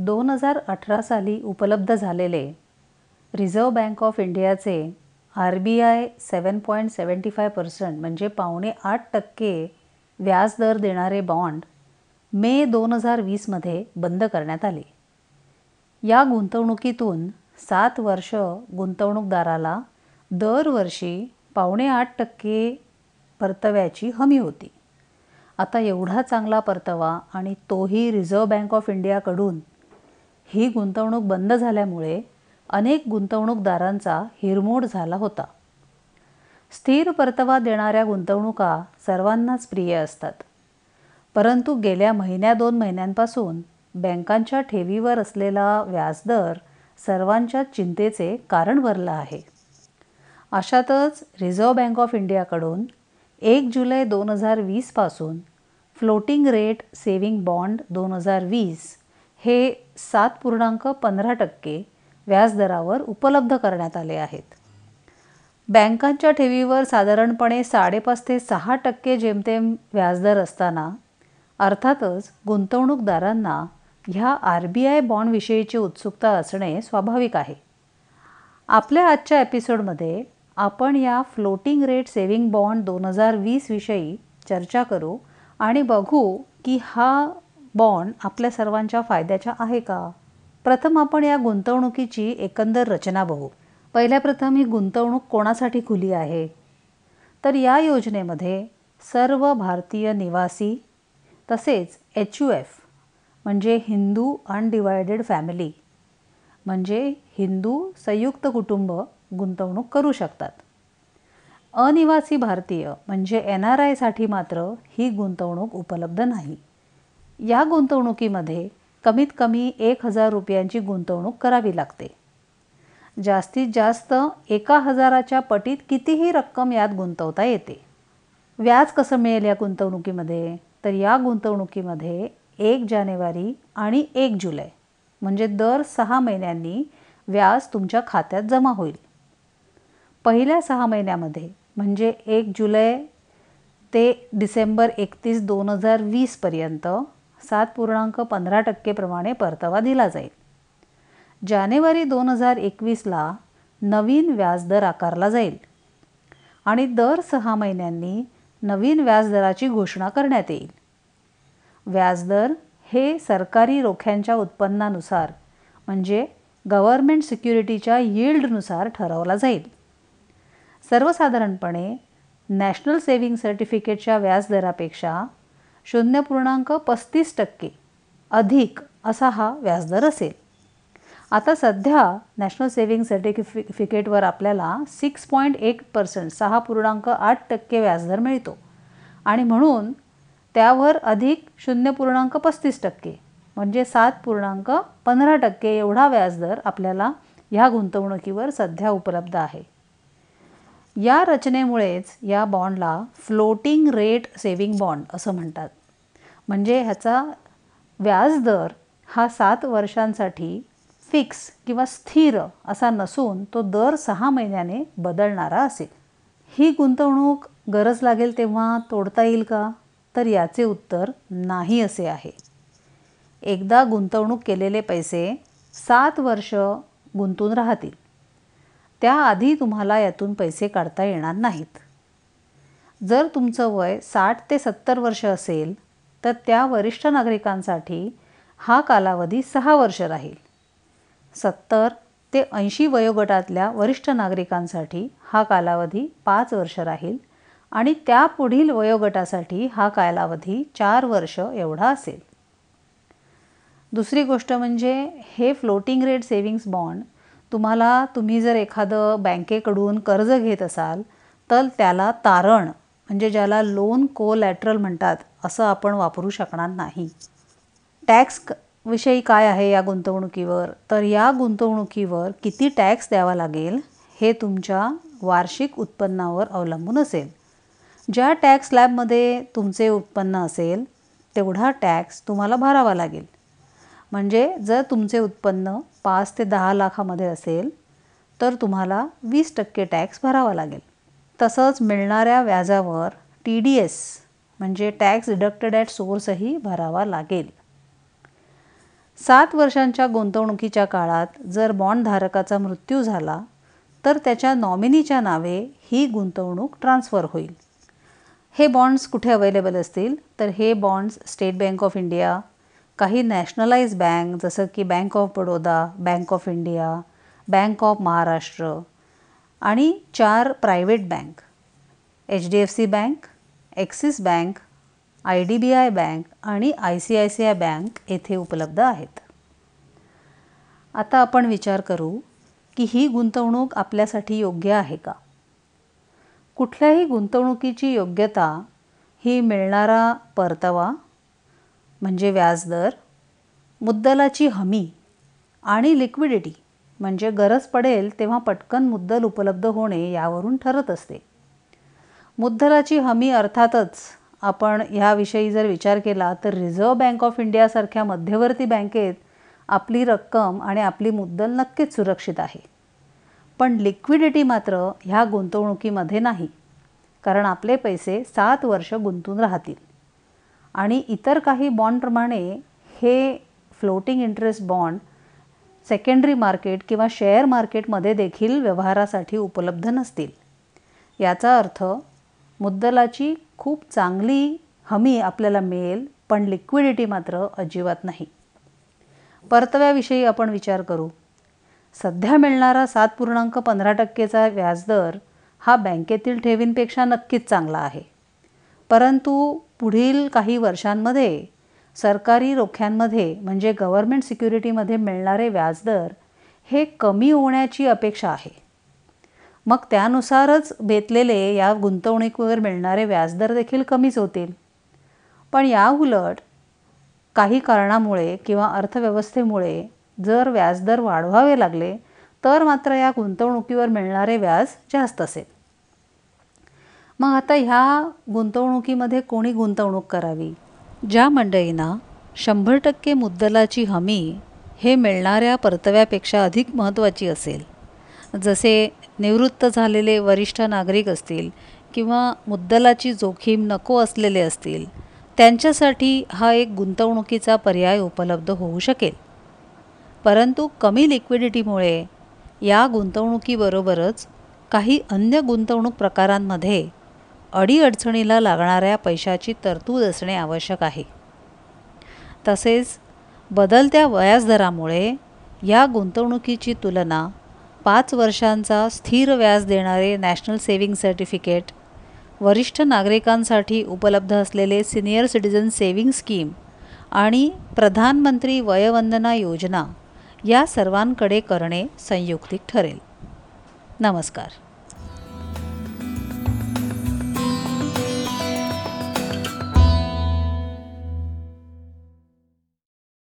दोन हजार अठरा साली उपलब्ध झालेले रिझर्व्ह बँक ऑफ इंडियाचे R B I seven point seventy five percent म्हणजे पावणे आठ टक्के व्याजदर देणारे बॉन्ड मे दोन हजार वीसमध्ये बंद करण्यात आले. या गुंतवणुकीतून सात वर्ष गुंतवणूकदाराला दरवर्षी पावणे आठ टक्के परतव्याची हमी होती. आता एवढा चांगला परतावा आणि तोही रिझर्व्ह बँक ऑफ इंडियाकडून ही गुंतवणूक बंद झाल्यामुळे अनेक गुंतवणूकदारांचा हिरमोड झाला होता. स्थिर परतावा देणाऱ्या गुंतवणुका सर्वांनाच प्रिय असतात. परंतु गेल्या महिन्या दोन महिन्यांपासून बँकांच्या ठेवीवर असलेला व्याजदर सर्वांच्या चिंतेचे कारण भरला आहे. अशातच रिझर्व्ह बँक ऑफ इंडियाकडून एक जुलै दोन हजार वीसपासून फ्लोटिंग रेट सेविंग बॉन्ड दोन हजार वीस हे सात पूर्णांक पंधरा टक्के व्याजदरावर उपलब्ध करण्यात आले आहेत. बँकांच्या ठेवीवर साधारणपणे साडेपाच ते सहा टक्के जेमतेम व्याजदर असताना अर्थातच गुंतवणूकदारांना ह्या आर बी आय बॉन्डविषयीची उत्सुकता असणे स्वाभाविक आहे. आपल्या आजच्या एपिसोडमध्ये आपण या फ्लोटिंग रेट सेविंग बॉन्ड दोन हजार वीसविषयी चर्चा करू आणि बघू की हा बॉन्ड आपल्या सर्वांच्या फायद्याच्या आहे का? प्रथम आपण या गुंतवणुकीची एकंदर रचना बघू. पहिल्या प्रथम ही गुंतवणूक कोणासाठी खुली आहे? तर या योजनेमध्ये सर्व भारतीय निवासी तसेच एच यू एफ म्हणजे हिंदू अनडिवायडेड फॅमिली म्हणजे हिंदू संयुक्त कुटुंब गुंतवणूक करू शकतात. अनिवासी भारतीय म्हणजे एन आर आयसाठी मात्र ही गुंतवणूक उपलब्ध नाही. या गुंतवणुकीमध्ये कमीत कमी एक हजार रुपयांची गुंतवणूक करावी लागते. जास्तीत जास्त एका हजाराच्या पटीत कितीही रक्कम यात गुंतवता येते. व्याज कसं मिळेल या गुंतवणुकीमध्ये? तर या गुंतवणुकीमध्ये एक जानेवारी आणि एक जुलै म्हणजे दर सहा महिन्यांनी व्याज तुमच्या खात्यात जमा होईल. पहिल्या सहा महिन्यामध्ये म्हणजे एक जुलै ते डिसेंबर एकतीस दोन हजार वीसपर्यंत सात पूर्णांक पंधरा टक्केप्रमाणे परतावा दिला जाईल. जानेवारी दोन हजार एकवीसला नवीन व्याजदर आकारला जाईल आणि दर सहा महिन्यांनी नवीन व्याजदराची घोषणा करण्यात येईल. व्याजदर हे सरकारी रोख्यांच्या उत्पन्नानुसार म्हणजे गव्हर्मेंट सिक्युरिटीच्या यील्डनुसार ठरवला जाईल. सर्वसाधारणपणे नॅशनल सेव्हिंग सर्टिफिकेटच्या व्याजदरापेक्षा शून्य पूर्णांक पस्तीस टक्के. अधिक असा हा व्याजदर असेल. आता सध्या नॅशनल सेव्हिंग सर्टिफिकेटवर आपल्याला सिक्स पॉईंट एट पर्सेंट सहा पूर्णांक आठ टक्के व्याजदर मिळतो. आणि म्हणून त्यावर अधिक शून्य पूर्णांक पस्तीस टक्के म्हणजे सात पूर्णांक पंधरा टक्के एवढा व्याजदर आपल्याला ह्या गुंतवणुकीवर सध्या उपलब्ध आहे. या रचनेमुळेच या बॉन्डला फ्लोटिंग रेट सेविंग बॉन्ड असं म्हणतात. म्हणजे ह्याचा व्याजदर हा सात वर्षांसाठी फिक्स किंवा स्थिर असा नसून तो दर सहा महिन्याने बदलणारा असेल. ही गुंतवणूक गरज लागेल तेव्हा तोडता येईल का? तर याचे उत्तर नाही असे आहे. एकदा गुंतवणूक केलेले पैसे सात वर्ष गुंतून राहतील. त्याआधी तुम्हाला यातून पैसे काढता येणार नाहीत. जर तुमचं वय साठ ते सत्तर वर्ष असेल तर त्या वरिष्ठ नागरिकांसाठी हा कालावधी सहा वर्ष राहील. सत्तर ते ऐंशी वयोगटातल्या वरिष्ठ नागरिकांसाठी हा कालावधी पाच वर्ष राहील आणि त्यापुढील वयोगटासाठी हा कालावधी चार वर्ष एवढा असेल. दुसरी गोष्ट म्हणजे हे फ्लोटिंग रेट सेविंग्स बॉन्ड तुम्हाला तुम्ही जर एखादं बँकेकडून कर्ज घेत असाल तर त्याला तारण म्हणजे ज्याला लोन कोलॅटरल म्हणतात असं आपण वापरू शकणार नाही. टॅक्स विषयी काय आहे या गुंतवणुकीवर? तर या गुंतवणुकीवर किती टॅक्स द्यावा लागेल हे तुमच्या वार्षिक उत्पन्नावर अवलंबून असेल. ज्या टॅक्स स्लॅबमध्ये तुमचे उत्पन्न असेल तेवढा टॅक्स तुम्हाला भरावा लागेल. म्हणजे जर तुमचे उत्पन्न पाच ते दहा लाखामध्ये असेल तर तुम्हाला वीस टक्के टॅक्स भरावा लागेल. तसंच मिळणाऱ्या व्याजावर टी डी एस म्हणजे टॅक्स डिडक्टेड ॲट सोर्सही भरावा लागेल. सात वर्षांच्या गुंतवणुकीच्या काळात जर बॉन्डधारकाचा मृत्यू झाला तर त्याच्या नॉमिनीच्या नावे ही गुंतवणूक ट्रान्स्फर होईल. हे बॉन्ड्स कुठे अवेलेबल असतील? तर हे bonds state bank of India काही नॅशनलाइज बँक जसं की bank of Baroda bank of India bank of Maharashtra आणि चार private bank H D F C bank Axis bank I D B I bank आणि I C I C I bank येथे उपलब्ध आहेत. आता आपण विचार करू की ही गुंतवणूक आपल्यासाठी योग्य आहे का? कुठल्याही गुंतवणुकीची योग्यता ही मिळणारा परतावा म्हणजे व्याजदर मुद्दलाची हमी आणि लिक्विडिटी म्हणजे गरज पडेल तेव्हा पटकन मुद्दल उपलब्ध होणे यावरून ठरत असते. मुद्दलाची हमी अर्थातच आपण ह्याविषयी जर विचार केला तर रिझर्व्ह बँक ऑफ इंडियासारख्या मध्यवर्ती बँकेत आपली रक्कम आणि आपली मुद्दल नक्कीच सुरक्षित आहे. पण लिक्विडिटी मात्र ह्या गुंतवणुकीमध्ये नाही. कारण आपले पैसे सात वर्ष गुंतून राहतील. आणि इतर काही बॉन्डप्रमाणे हे floating interest bond secondary market किंवा शेअर मार्केटमध्ये देखील व्यवहारासाठी उपलब्ध नसतील. याचा अर्थ मुद्दलाची खूप चांगली हमी आपल्याला मिळेल पण लिक्विडिटी मात्र अजिबात नाही. परतव्याविषयी आपण विचार करू. सध्या मिळणारा सात पूर्णांक पंधरा टक्केचा व्याजदर हा बँकेतील ठेवींपेक्षा नक्कीच चांगला आहे. परंतु पुढील काही वर्षांमध्ये सरकारी रोख्यांमध्ये म्हणजे गव्हर्मेंट सिक्युरिटीमध्ये मिळणारे व्याजदर हे कमी होण्याची अपेक्षा आहे. मग त्यानुसारच बेतलेले या गुंतवणुकीवर मिळणारे व्याजदर देखील कमीच होतील. पण या उलट काही कारणामुळे किंवा अर्थव्यवस्थेमुळे जर व्याजदर वाढवावे लागले तर मात्र या गुंतवणुकीवर मिळणारे व्याज जास्त असेल. मग आता ह्या गुंतवणुकीमध्ये कोणी गुंतवणूक करावी? ज्या मंडळींना शंभर टक्के मुद्दलाची हमी हे मिळणाऱ्या परतव्यापेक्षा अधिक महत्त्वाची असेल जसे निवृत्त झालेले वरिष्ठ नागरिक असतील किंवा मुद्दलाची जोखीम नको असलेले असतील त्यांच्यासाठी हा एक गुंतवणुकीचा पर्याय उपलब्ध होऊ शकेल. परंतु कमी लिक्विडिटीमुळे या गुंतवणुकीबरोबरच काही अन्य गुंतवणूक प्रकारांमध्ये अडीअडचणीला लागणाऱ्या पैशाची तरतूद असणे आवश्यक आहे. तसेच बदलत्या व्याजदरामुळे या गुंतवणुकीची तुलना पाच वर्षांचा स्थिर व्याज देणारे नॅशनल सेविंग सर्टिफिकेट वरिष्ठ नागरिकांसाठी उपलब्ध असलेले सिनियर सिटिझन सेविंग स्कीम आणि प्रधानमंत्री वयवंदना योजना या सर्वांकडे करणे संयुक्तिक ठरेल. नमस्कार.